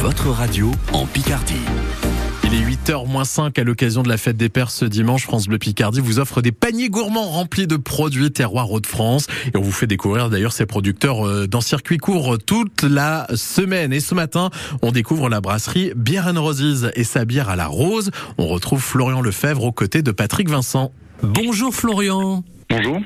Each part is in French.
Votre radio en Picardie. Il est 8h 5 à l'occasion de la fête des Pères ce dimanche. France Bleu Picardie vous offre des paniers gourmands remplis de produits terroirs Hauts-de-France. Et on vous fait découvrir d'ailleurs ces producteurs euh, dans circuit court toute la semaine. Et ce matin, on découvre la brasserie Bière Roses et sa bière à la rose. On retrouve Florian Lefebvre aux côtés de Patrick Vincent. Bonjour Florian. Bonjour.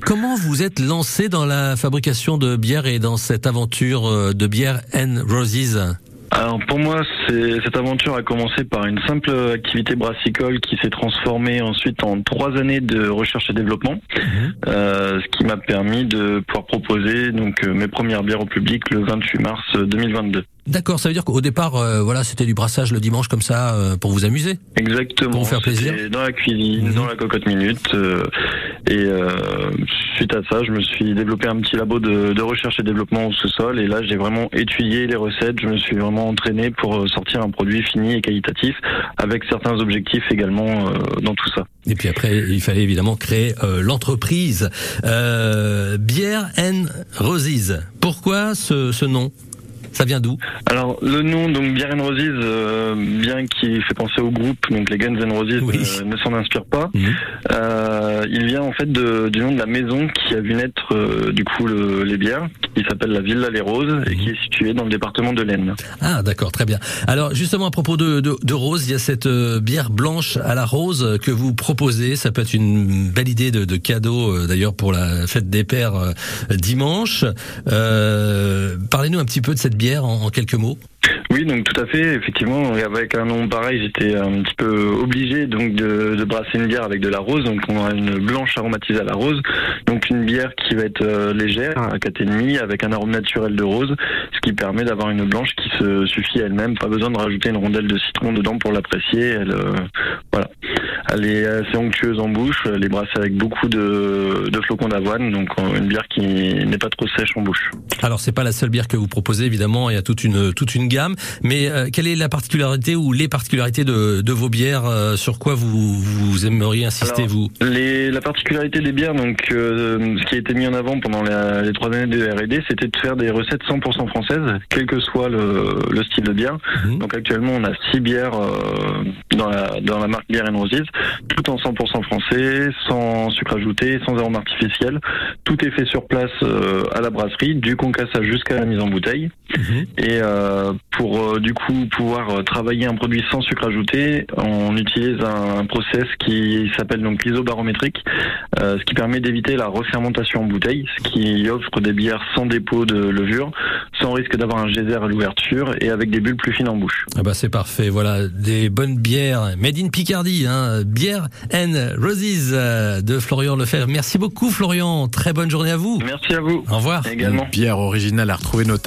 Comment vous êtes lancé dans la fabrication de bière et dans cette aventure euh, de bière N Roses alors pour moi, cette aventure a commencé par une simple activité brassicole qui s'est transformée ensuite en trois années de recherche et développement, mhm. euh, ce qui m'a permis de pouvoir proposer donc euh, mes premières bières au public le 28 mars 2022. D'accord, ça veut dire qu'au départ, euh, voilà, c'était du brassage le dimanche comme ça euh, pour vous amuser. Exactement. Pour vous faire plaisir. Dans la cuisine, mhm. dans la cocotte minute. Euh, et suite à ça, je me suis développé un petit labo de, de recherche et développement au sous-sol. Et là, j'ai vraiment étudié les recettes. Je me suis vraiment entraîné pour sortir un produit fini et qualitatif, avec certains objectifs également dans tout ça. Et puis après, il fallait évidemment créer l'entreprise Bière and Roses. Pourquoi ce, ce nom? Ça vient d'où? Alors le nom donc Bière Roses, euh, bien qui fait penser au groupe, donc les Guns N' Roses euh, ne s'en inspire pas. Mhm. Euh, il vient en fait de, du nom de la maison qui a vu naître euh, du coup le, les bières, qui s'appelle la Villa Les Roses et qui mhm. est située dans le département de l'Aisne. Ah d'accord, très bien. Alors justement à propos de, de, de rose, il y a cette bière blanche à la rose que vous proposez. Ça peut être une belle idée de, de cadeau d'ailleurs pour la fête des pères dimanche. Parlez-nous un petit peu de cette bière en, quelques mots? Oui, donc tout à fait. Effectivement, avec un nom pareil, j'étais un petit peu obligé donc de, de, brasser une bière avec de la rose. Donc on a une blanche aromatisée à la rose. Donc une bière qui va être euh, légère, à 4,5, avec un arôme naturel de rose, ce qui permet d'avoir une blanche qui se suffit elle-même. Pas besoin de rajouter une rondelle de citron dedans pour l'apprécier. Elle, euh, voilà. Elle est assez onctueuse en bouche. Elle est brassée avec beaucoup de, de flocons d'avoine. Donc une bière qui n'est pas trop sèche en bouche. Alors c'est pas la seule bière que vous proposez évidemment. Il y a toute une toute une gamme. Mais euh, quelle est la particularité ou les particularités de, de vos bières euh, Sur quoi vous, vous aimeriez insister, vous? les, La particularité des bières, donc, euh, ce qui a été mis en avant pendant les trois années de R&D, c'était de faire des recettes 100% françaises, quel que soit le, le style de bière. Mhm. Donc actuellement, on a six bières dans, la, dans la marque Bière Roses, tout en 100% français, sans sucre ajouté, sans arôme artificiel. Tout est fait sur place à la brasserie, du concassage jusqu'à la mise en bouteille. Mhm. Et pour euh, du coup pouvoir euh, travailler un produit sans sucre ajouté, on utilise un process qui s'appelle donc l'isobarométrique, euh, ce qui permet d'éviter la refermentation en bouteille, ce qui offre des bières sans dépôt de levure, sans risque d'avoir un geyser à l'ouverture et avec des bulles plus fines en bouche. Ah bah c'est parfait, voilà des bonnes bières made in Picardie, hein, bière and Roses de Florian Lefebvre. Merci beaucoup Florian, très bonne journée à vous. Merci à vous. Au revoir. Également. bière originale à retrouver notamment